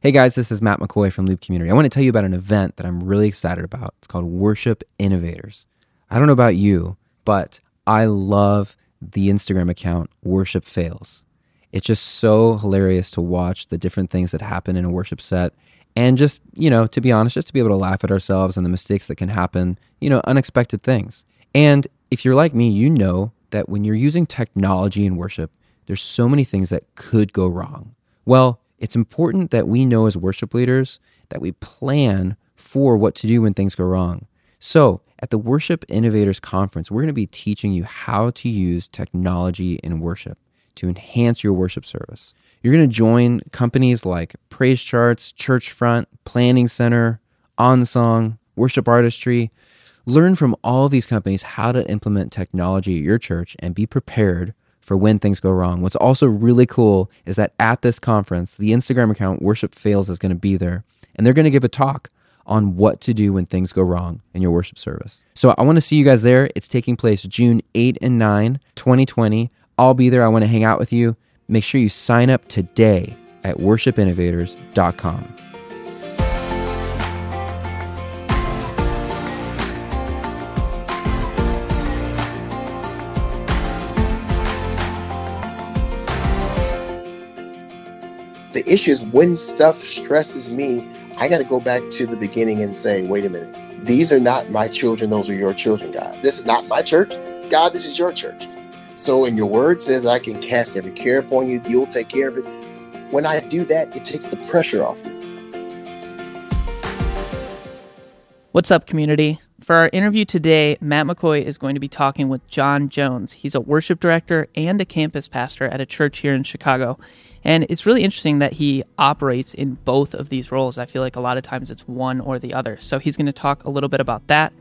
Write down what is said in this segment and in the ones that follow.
Hey guys, this is Matt McCoy from Loop Community. I want to tell you about an event that I'm really excited about. It's called Worship Innovators. I don't know about you, but I love the Instagram account Worship Fails. It's just so hilarious to watch the different things that happen in a worship set and just, you know, to be honest, just to be able to laugh at ourselves and the mistakes that can happen, you know, unexpected things. And if you're like me, you know that when you're using technology in worship, there's so many things that could go wrong. Well, it's important that we know as worship leaders that we plan for what to do when things go wrong. So, at the Worship Innovators Conference, we're going to be teaching you how to use technology in worship to enhance your worship service. You're going to join companies like Praise Charts, Churchfront, Planning Center, OnSong, Worship Artistry. Learn from all of these companies how to implement technology at your church and be prepared for when things go wrong. What's also really cool is that at this conference, the Instagram account Worship Fails is going to be there, and they're going to give a talk on what to do when things go wrong in your worship service. So I want to see you guys there. It's taking place June 8 and 9, 2020. I'll be there. I want to hang out with you. Make sure you sign up today at worshipinnovators.com. Issue is when stuff stresses me, I got to go back to the beginning and say, wait a minute, these are not my children, those are your children, God. This is not my church. God, this is your church. So, in your word says, I can cast every care upon you, you'll take care of it. When I do that, it takes the pressure off me. What's up, community? For our interview today, Matt McCoy is going to be talking with John Jones. He's a worship director and a campus pastor at a church here in Chicago. And it's really interesting that he operates in both of these roles. I feel like a lot of times it's one or the other. So he's going to talk a little bit about that.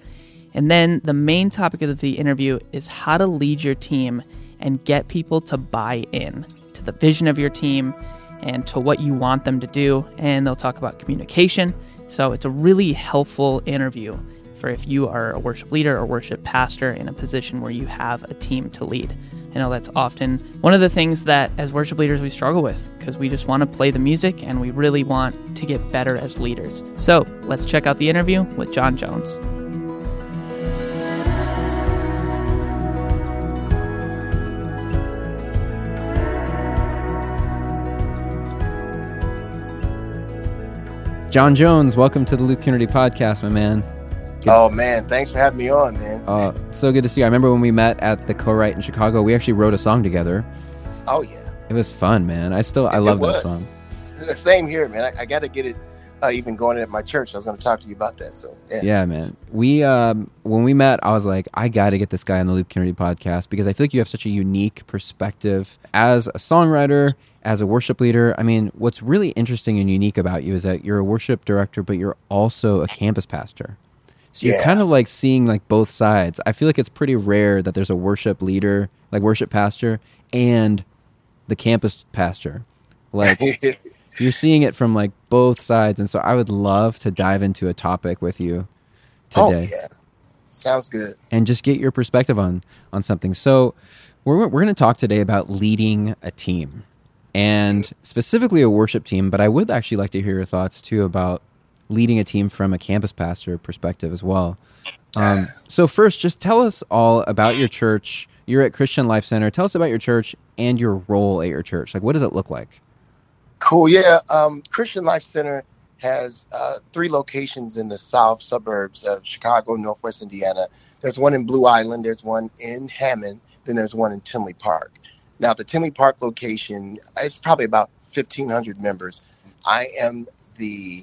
And then the main topic of the interview is how to lead your team and get people to buy in to the vision of your team and to what you want them to do. And they'll talk about communication. So it's a really helpful interview for if you are a worship leader or worship pastor in a position where you have a team to lead. I know that's often one of the things that as worship leaders we struggle with because we just want to play the music and we really want to get better as leaders. So let's check out the interview with John Jones. John Jones, welcome to the Loop Community Podcast, my man. Oh man, thanks for having me on, man. Uh, so good to see you. I remember when we met at the Co-Write in Chicago. We actually wrote a song together. Oh yeah, it was fun, man. I still I love that song. Same here, man. I, I got to get it uh, even going at my church. I was going to talk to you about that. So yeah, yeah, man. We um, when we met, I was like, I got to get this guy on the Loop Community Podcast because I feel like you have such a unique perspective as a songwriter, as a worship leader. I mean, what's really interesting and unique about you is that you're a worship director, but you're also a campus pastor. So you're kind of like seeing like both sides. I feel like it's pretty rare that there's a worship leader, like worship pastor, and the campus pastor. Like you're seeing it from like both sides, and so I would love to dive into a topic with you oh, today. Oh yeah, sounds good. And just get your perspective on on something. So we're we're going to talk today about leading a team, and specifically a worship team. But I would actually like to hear your thoughts too about leading a team from a campus pastor perspective as well. Um, so first, just tell us all about your church. You're at Christian Life Center. Tell us about your church and your role at your church. Like, what does it look like? Cool. Yeah. Um, Christian Life Center has uh, three locations in the south suburbs of Chicago, Northwest Indiana. There's one in Blue Island. There's one in Hammond. Then there's one in Tinley Park. Now, the Tinley Park location is probably about 1,500 members. I am the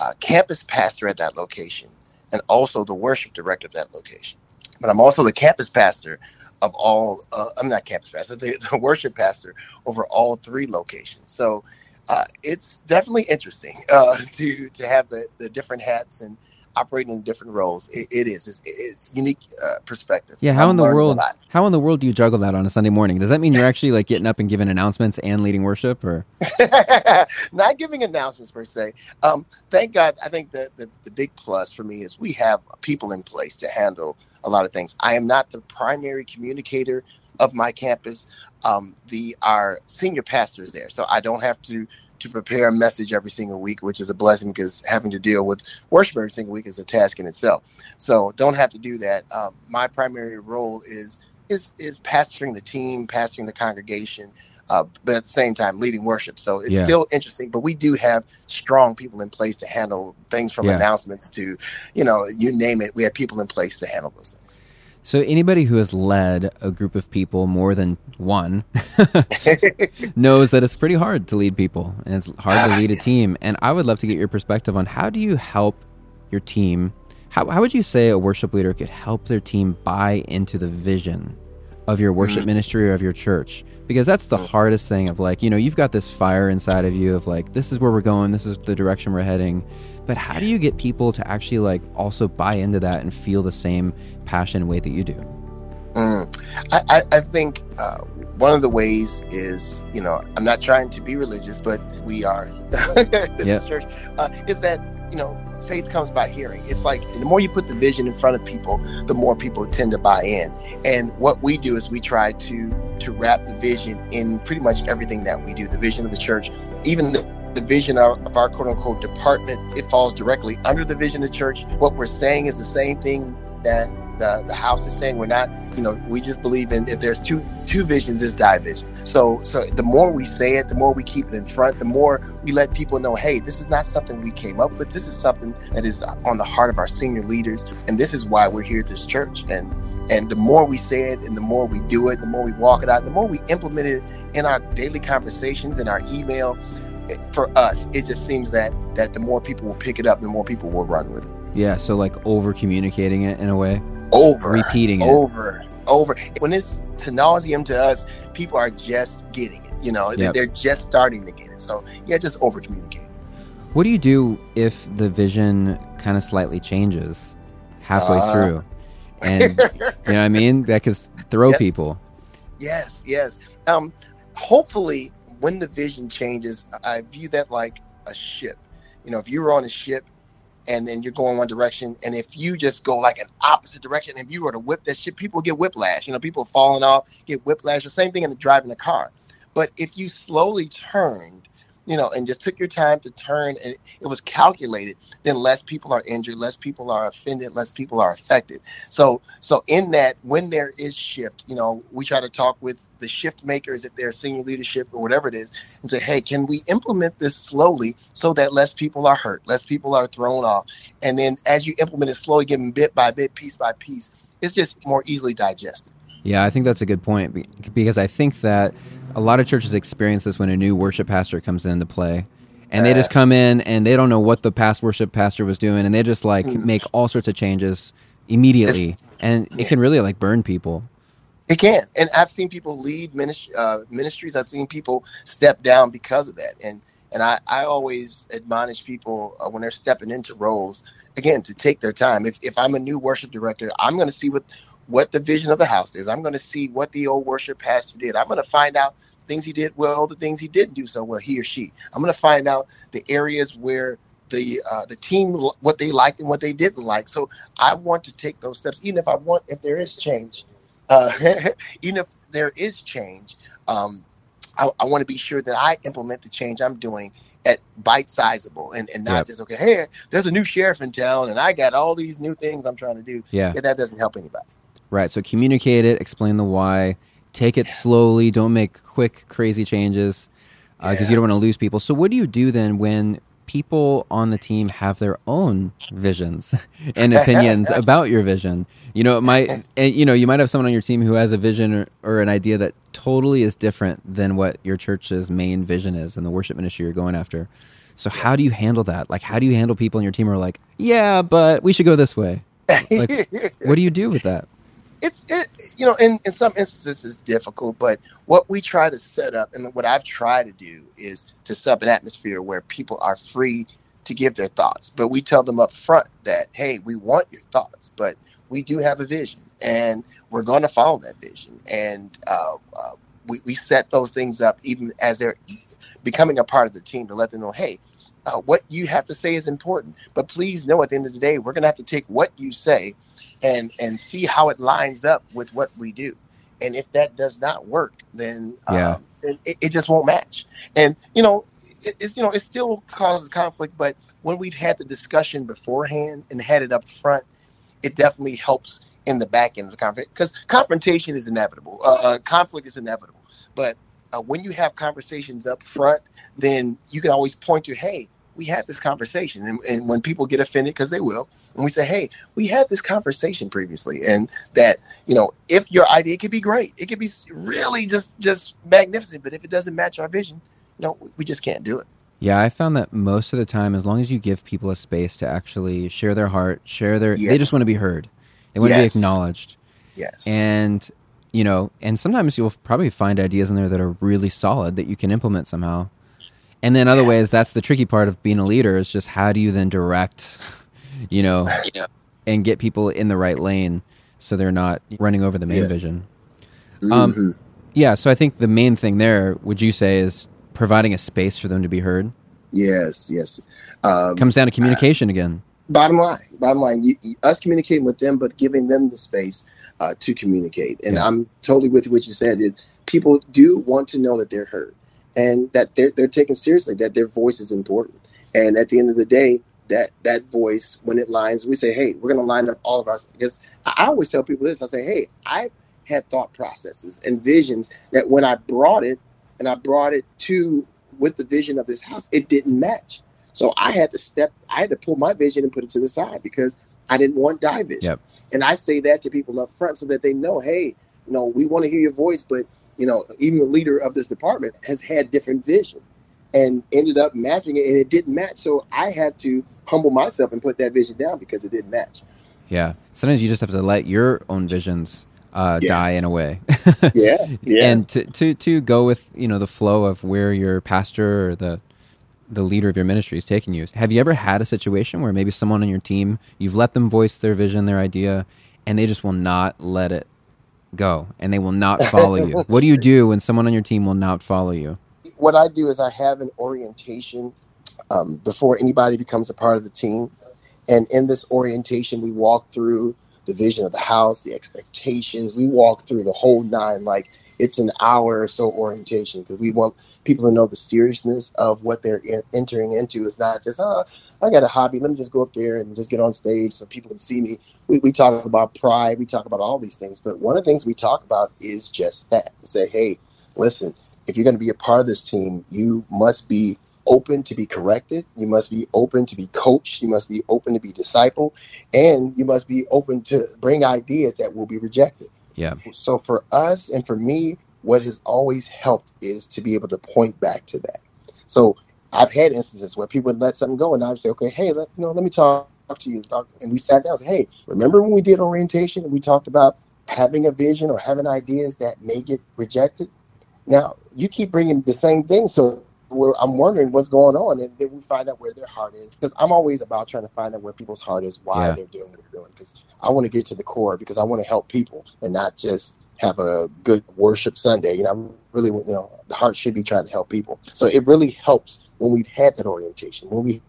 uh, campus pastor at that location and also the worship director of that location. But I'm also the campus pastor of all, uh, I'm not campus pastor, the, the, worship pastor over all three locations. So uh, it's definitely interesting uh, to, to have the, the different hats and operating in different roles. it, it is. It's, it's unique uh, perspective. Yeah. How I'm in the world? How in the world do you juggle that on a Sunday morning? Does that mean you're actually like getting up and giving announcements and leading worship, or not giving announcements per se? Um, thank God. I think the, the the big plus for me is we have people in place to handle a lot of things. I am not the primary communicator of my campus. Um, the our senior pastor is there, so I don't have to to prepare a message every single week, which is a blessing because having to deal with worship every single week is a task in itself. So don't have to do that. Um, my primary role is is is pastoring the team, pastoring the congregation, uh, but at the same time leading worship. So it's Yeah. still interesting, but we do have strong people in place to handle things from Yeah. announcements to, you know, you name it. We have people in place to handle those things. So anybody who has led a group of people more than one knows that it's pretty hard to lead people and it's hard to ah, lead a team. And I would love to get your perspective on how do you help your team? How, how would you say a worship leader could help their team buy into the vision of your worship ministry or of your church? Because that's the hardest thing of like, you know, you've got this fire inside of you of like, this is where we're going, this is the direction we're heading. But how do you get people to actually like also buy into that and feel the same passion and way that you do? Mm. I, I, I think uh, one of the ways is, you know, I'm not trying to be religious, but we are. this Yeah. is church. Uh, is that you know, faith comes by hearing. It's like the more you put the vision in front of people, the more people tend to buy in. And what we do is we try to to wrap the vision in pretty much everything that we do. The vision of the church, even the the vision of, of our quote unquote department, it falls directly under the vision of the church. What we're saying is the same thing that the, the house is saying. We're not, you know, we just believe in if there's two two visions, is division. So so the more we say it, the more we keep it in front, the more we let people know, hey, this is not something we came up with. This is something that is on the heart of our senior leaders, and this is why we're here at this church. And and the more we say it, and the more we do it, the more we walk it out, the more we implement it in our daily conversations, in our email. For us, it just seems that that the more people will pick it up, the more people will run with it. Yeah, so like over communicating it in a way, Over, repeating it. over, over. When it's to nauseum to us, people are just getting it. You know, Yep. they're just starting to get it. So yeah, just over communicate. What do you do if the vision kind of slightly changes halfway Uh. through? And you know what I mean? That could throw Yes. people. Yes, yes. Um, hopefully, when the vision changes, I view that like a ship. You know, if you were on a ship and then you're going one direction, and if you just go like an opposite direction, if you were to whip that ship, people get whiplash. You know, people falling off, get whiplash. The same thing in the driving a car. But if you slowly turned, you know, and just took your time to turn, and it was calculated, then less people are injured, less people are offended, less people are affected. So, so in that, when there is shift, you know, we try to talk with the shift makers, if they're senior leadership or whatever it is, and say, hey, can we implement this slowly so that less people are hurt, less people are thrown off, and then as you implement it slowly, getting bit by bit, piece by piece, it's just more easily digested. Yeah, I think that's a good point because I think that a lot of churches experience this when a new worship pastor comes into play. And they just come in and they don't know what the past worship pastor was doing and they just like Mm. make all sorts of changes immediately. And it can really like burn people. It can, and I've seen people lead ministry, uh, ministries. I've seen people step down because of that, and and I, I always admonish people uh, when they're stepping into roles again to take their time. If if I'm a new worship director, I'm going to see what what the vision of the house is. I'm going to see what the old worship pastor did. I'm going to find out things he did well, the things he didn't do so well, he or she. I'm going to find out the areas where the uh, the team what they liked and what they didn't like. So I want to take those steps, even if I want if there is change. Uh, even if there is change, um, I, I want to be sure that I implement the change I'm doing at bite sizable and, and not Yep. just okay. Hey, there's a new sheriff in town, and I got all these new things I'm trying to do. Yeah. Yeah, that doesn't help anybody. Right. So communicate it, explain the why, take it slowly, don't make quick, crazy changes uh, because Yeah. you don't want to lose people. So, what do you do then when people on the team have their own visions and opinions about your vision? You know, it might, and, you know, you might have someone on your team who has a vision or, or an idea that totally is different than what your church's main vision is and the worship ministry you're going after. So, how do you handle that? Like, how do you handle people in your team who are like, yeah, but we should go this way? Like, what do you do with that? It's it you know in, in some instances it's difficult but what we try to set up and what i've tried to do is to set up an atmosphere where people are free to give their thoughts but we tell them up front that hey we want your thoughts but we do have a vision and we're going to follow that vision. And uh, uh, we, we set those things up even as they're becoming a part of the team to let them know hey uh, what you have to say is important but please know at the end of the day we're going to have to take what you say and and see how it lines up with what we do and if that does not work then, Yeah. um, it, it just won't match and you know it, it's you know it still causes conflict, but when we've had the discussion beforehand and had it up front, it definitely helps in the back end of the conflict because confrontation is inevitable. Uh, uh, conflict is inevitable, but uh, when you have conversations up front, then you can always point to, hey, we had this conversation. And, and when people get offended, because they will, and we say, hey, we had this conversation previously. And that, you know, if your idea could be great, it could be really just just magnificent. But if it doesn't match our vision, you know, we just can't do it. Yeah, I found that most of the time, as long as you give people a space to actually share their heart, share their, yes. they just want to be heard. They want yes. to be acknowledged. Yes. And you know, and sometimes you'll probably find ideas in there that are really solid that you can implement somehow. And then other ways, that's the tricky part of being a leader is just how do you then direct, you know, and get people in the right lane so they're not running over the main yes. vision. Um, mm-hmm. yeah, so I think the main thing there, would you say, is providing a space for them to be heard? Yes, yes. Um, Comes down to communication uh, again. Bottom line, bottom line, you, you, us communicating with them, but giving them the space uh, to communicate. And yeah. I'm totally with what you said. It, people do want to know that they're heard and that they're they're taken seriously, that their voice is important. And at the end of the day, that that voice, when it lines, we say, hey, we're going to line up all of our. Because I always tell people this. I say, hey, I had thought processes and visions that when I brought it and I brought it to with the vision of this house, it didn't match. So I had to step, I had to pull my vision and put it to the side because I didn't want die vision. Yep. And I say that to people up front so that they know, hey, you know, we want to hear your voice, but you know, even the leader of this department has had different vision and ended up matching it and it didn't match. So I had to humble myself and put that vision down because it didn't match. Yeah. Sometimes you just have to let your own visions uh, yeah. die in a way. yeah. Yeah. And to, to, to go with, you know, the flow of where your pastor or the, the leader of your ministry is taking you. Have you ever had a situation where maybe someone on your team, you've let them voice their vision, their idea, and they just will not let it go and they will not follow you? what do you do when someone on your team will not follow you? What I do is I have an orientation um, before anybody becomes a part of the team. And in this orientation, we walk through the vision of the house, the expectations. We walk through the whole nine. Like it's an hour or so orientation because we want people to know the seriousness of what they're in, entering into. It's not just, oh, I got a hobby. Let me just go up there and just get on stage so people can see me. We, we talk about pride. We talk about all these things. But one of the things we talk about is just that. Say, hey, listen, if you're going to be a part of this team, you must be open to be corrected. You must be open to be coached. You must be open to be discipled. And you must be open to bring ideas that will be rejected. Yeah. So for us and for me, what has always helped is to be able to point back to that. So I've had instances where people would let something go, and I would say, "Okay, hey, let, you know, let me talk to you." And we sat down and said, "Hey, remember when we did orientation and we talked about having a vision or having ideas that may get rejected? Now you keep bringing the same thing, so I'm wondering what's going on, and then we find out where their heart is. Because I'm always about trying to find out where people's heart is, why yeah. they're doing what they're doing. Because I want to get to the core, because I want to help people and not just have a good worship Sunday. You know, really, you know, the heart should be trying to help people. So it really helps when we've had that orientation, when we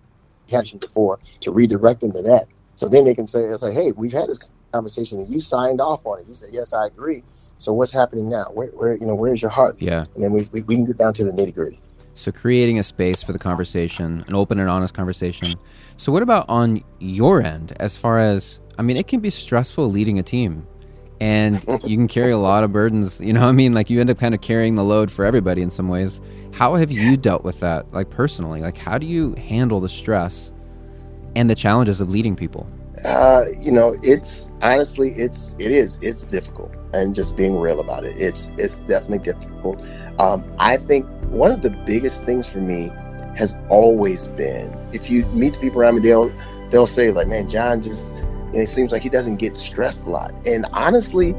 had it before, to redirect them to that. So then they can say, it's like, hey, we've had this conversation and you signed off on it. You said, yes, I agree. So what's happening now? Where, where you know, where's your heart? Yeah. And then we, we, we can get down to the nitty gritty. So creating a space for the conversation, an open and honest conversation. So what about on your end as far as I mean it can be stressful leading a team and you can carry a lot of burdens, you know I mean like you end up kind of carrying the load for everybody in some ways. How have you dealt with that like personally? Like how do you handle the stress and the challenges of leading people? Uh, you know, it's honestly it's it is it's difficult and just being real about it. It's it's definitely difficult. Um, I think one of the biggest things for me has always been if you meet the people around me, they'll they'll say like, "Man, John just." you know, it seems like he doesn't get stressed a lot. And honestly,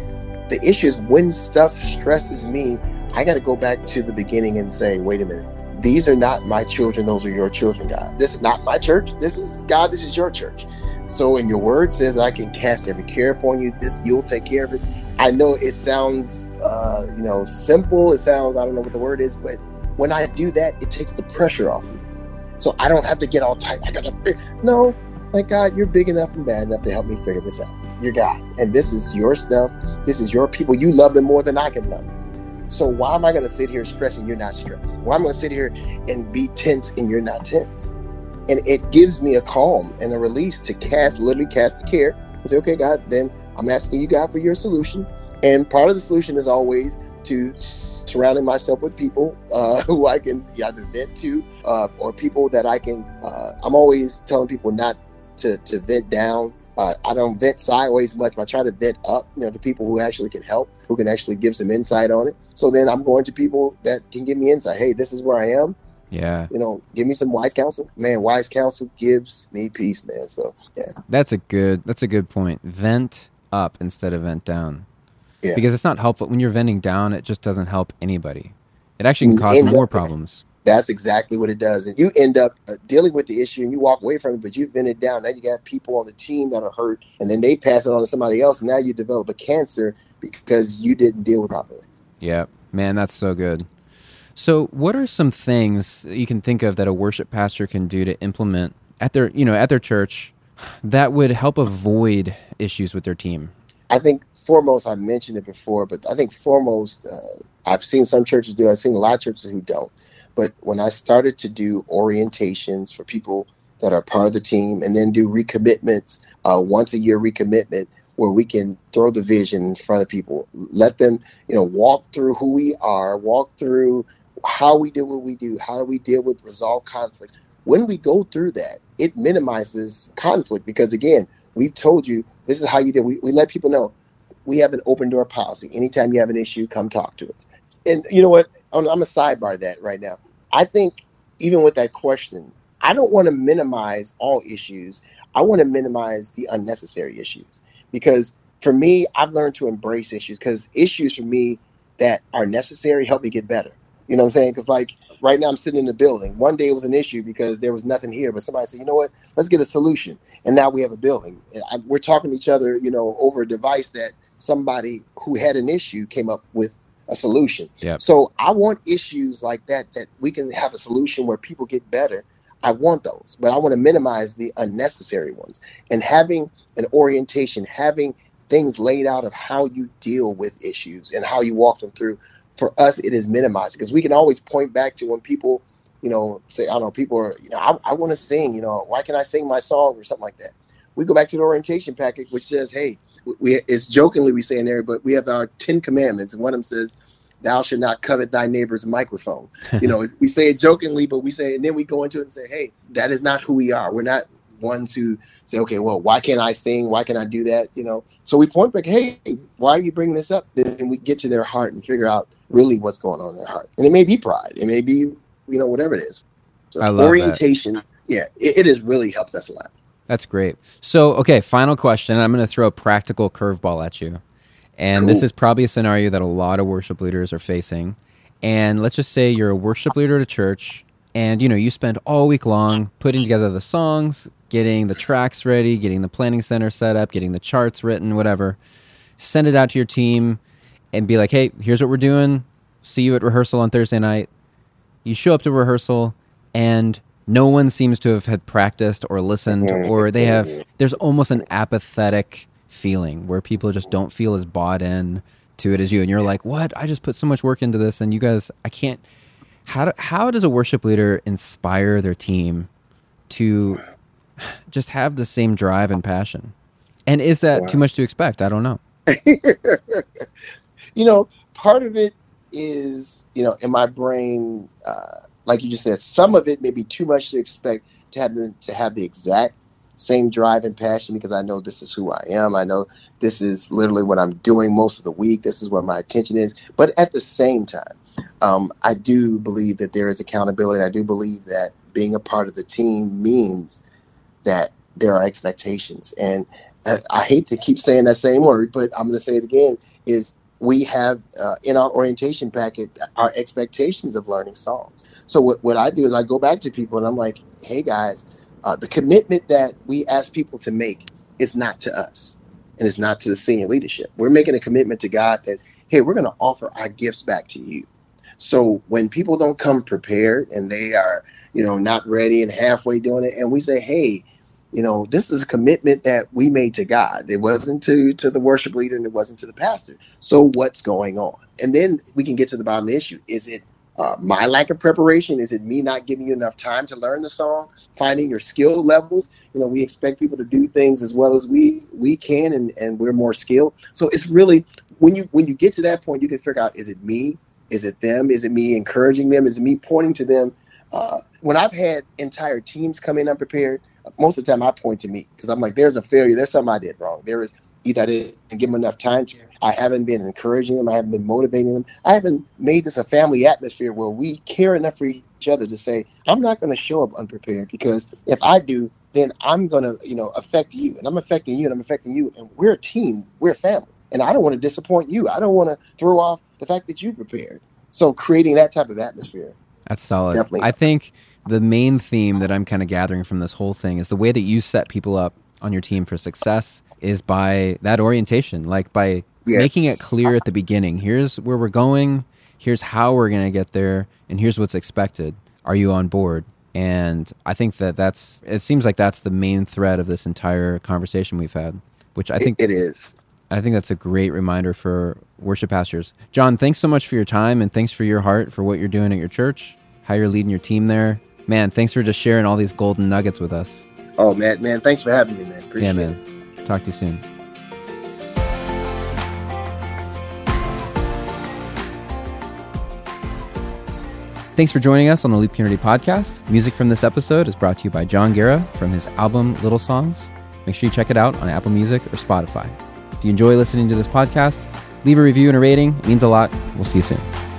the issue is when stuff stresses me, I got to go back to the beginning and say, "Wait a minute." These are not my children. Those are your children, God. This is not my church. This is God. This is your church. So, in your word says, I can cast every care upon you. This you'll take care of it. I know it sounds, uh, you know, simple. It sounds, I don't know what the word is, but when I do that, it takes the pressure off me. So I don't have to get all tight. I gotta, figure. no, like God, you're big enough and bad enough to help me figure this out. You're God, and this is your stuff. This is your people. You love them more than I can love them. So why am I to sit here stressing you're not stressed? Why am I to sit here and be tense and you're not tense? And it gives me a calm and a release to cast, literally cast a care and say, okay, God, then I'm asking you, God, for your solution. And part of the solution is always to surrounding myself with people uh, who I can either vent to uh, or people that I can. Uh, I'm always telling people not to, to vent down. Uh, I don't vent sideways much, but I try to vent up, you know, to people who actually can help, who can actually give some insight on it. So then I'm going to people that can give me insight. Hey, this is where I am. Yeah. You know, give me some wise counsel. Man, wise counsel gives me peace, man. So yeah. That's a good that's a good point. Vent up instead of vent down. Yeah. Because it's not helpful when you're venting down, it just doesn't help anybody. It actually can cause more problems. That's exactly what it does. And you end up uh, dealing with the issue and you walk away from it, but you vent it down. Now you got people on the team that are hurt and then they pass it on to somebody else. And now you develop a cancer because you didn't deal with it properly. Yeah. Man, that's so good. So, what are some things you can think of that a worship pastor can do to implement at their, you know, at their church that would help avoid issues with their team? I think foremost, I mentioned it before, but I think foremost, uh, I've seen some churches do. I've seen a lot of churches who don't. But when I started to do orientations for people that are part of the team, and then do recommitments, uh, once a year recommitment, where we can throw the vision in front of people, let them, you know, walk through who we are, walk through how we do what we do, how do we deal with resolve conflicts. When we go through that, it minimizes conflict because again, we've told you this is how you do. We, we let people know we have an open door policy. Anytime you have an issue, come talk to us. And you know what? I'm, I'm a sidebar that right now. I think even with that question, I don't want to minimize all issues. I want to minimize the unnecessary issues because for me, I've learned to embrace issues because issues for me that are necessary help me get better. You know what I'm saying? Because like right now, I'm sitting in the building. One day it was an issue because there was nothing here, but somebody said, you know what? Let's get a solution. And now we have a building. I, we're talking to each other, you know, over a device that somebody who had an issue came up with a solution. Yep. So I want issues like that that we can have a solution where people get better. I want those, but I want to minimize the unnecessary ones. And having an orientation, having things laid out of how you deal with issues and how you walk them through for us, it is minimized because we can always point back to when people, you know, say, I don't know, people are, you know, I, I want to sing, you know, why can I sing my song or something like that? We go back to the orientation package, which says, hey, we it's jokingly we say in there, but we have our Ten Commandments, and one of them says, "Thou should not covet thy neighbor's microphone." you know, we say it jokingly, but we say, and then we go into it and say, "Hey, that is not who we are. We're not ones who say, okay, well, why can't I sing? Why can't I do that? You know, so we point back, hey, why are you bringing this up? Then we get to their heart and figure out really what's going on in their heart. And it may be pride, it may be, you know, whatever it is. So I love orientation, that. yeah, it, it has really helped us a lot. That's great. So, okay, final question. I'm going to throw a practical curveball at you. And cool. this is probably a scenario that a lot of worship leaders are facing. And let's just say you're a worship leader at a church and you know, you spend all week long putting together the songs, getting the tracks ready, getting the planning center set up, getting the charts written, whatever. Send it out to your team and be like, "Hey, here's what we're doing. See you at rehearsal on Thursday night." You show up to rehearsal and no one seems to have had practiced or listened mm-hmm. or they have there's almost an apathetic feeling where people just don't feel as bought in to it as you and you're like what i just put so much work into this and you guys i can't how do, how does a worship leader inspire their team to just have the same drive and passion and is that wow. too much to expect i don't know you know part of it is you know in my brain uh, like you just said, some of it may be too much to expect to have the, to have the exact same drive and passion because I know this is who I am. I know this is literally what I'm doing most of the week. This is where my attention is. But at the same time, um, I do believe that there is accountability. I do believe that being a part of the team means that there are expectations. And I, I hate to keep saying that same word, but I'm going to say it again: is we have uh, in our orientation packet our expectations of learning songs. So what, what I do is I go back to people and I'm like, hey guys, uh, the commitment that we ask people to make is not to us and it's not to the senior leadership. We're making a commitment to God that, hey, we're going to offer our gifts back to you. So when people don't come prepared and they are, you know, not ready and halfway doing it, and we say, hey, you know, this is a commitment that we made to God. It wasn't to to the worship leader and it wasn't to the pastor. So what's going on? And then we can get to the bottom of the issue. Is it uh, my lack of preparation? Is it me not giving you enough time to learn the song? Finding your skill levels. You know, we expect people to do things as well as we we can, and and we're more skilled. So it's really when you when you get to that point, you can figure out: is it me? Is it them? Is it me encouraging them? Is it me pointing to them? Uh, when I've had entire teams come in unprepared, most of the time I point to me because I'm like, there's a failure. There's something I did wrong. There is either I didn't give them enough time to. I haven't been encouraging them. I haven't been motivating them. I haven't made this a family atmosphere where we care enough for each other to say, I'm not going to show up unprepared because if I do, then I'm going to, you know, affect you and I'm affecting you and I'm affecting you. And we're a team. We're a family. And I don't want to disappoint you. I don't want to throw off the fact that you prepared. So creating that type of atmosphere. That's solid. Definitely. I think the main theme that I'm kind of gathering from this whole thing is the way that you set people up on your team for success is by that orientation, like by yes. making it clear at the beginning. Here's where we're going. Here's how we're going to get there, and here's what's expected. Are you on board? And I think that that's. It seems like that's the main thread of this entire conversation we've had, which I think it is. I think that's a great reminder for worship pastors. John, thanks so much for your time and thanks for your heart for what you're doing at your church, how you're leading your team there man, thanks for just sharing all these golden nuggets with us. Oh man, man, thanks for having me, man. Appreciate yeah, man. It. Talk to you soon. Thanks for joining us on the Loop Community Podcast. Music from this episode is brought to you by John Guerra from his album Little Songs. Make sure you check it out on Apple Music or Spotify. If you enjoy listening to this podcast, leave a review and a rating. It means a lot. We'll see you soon.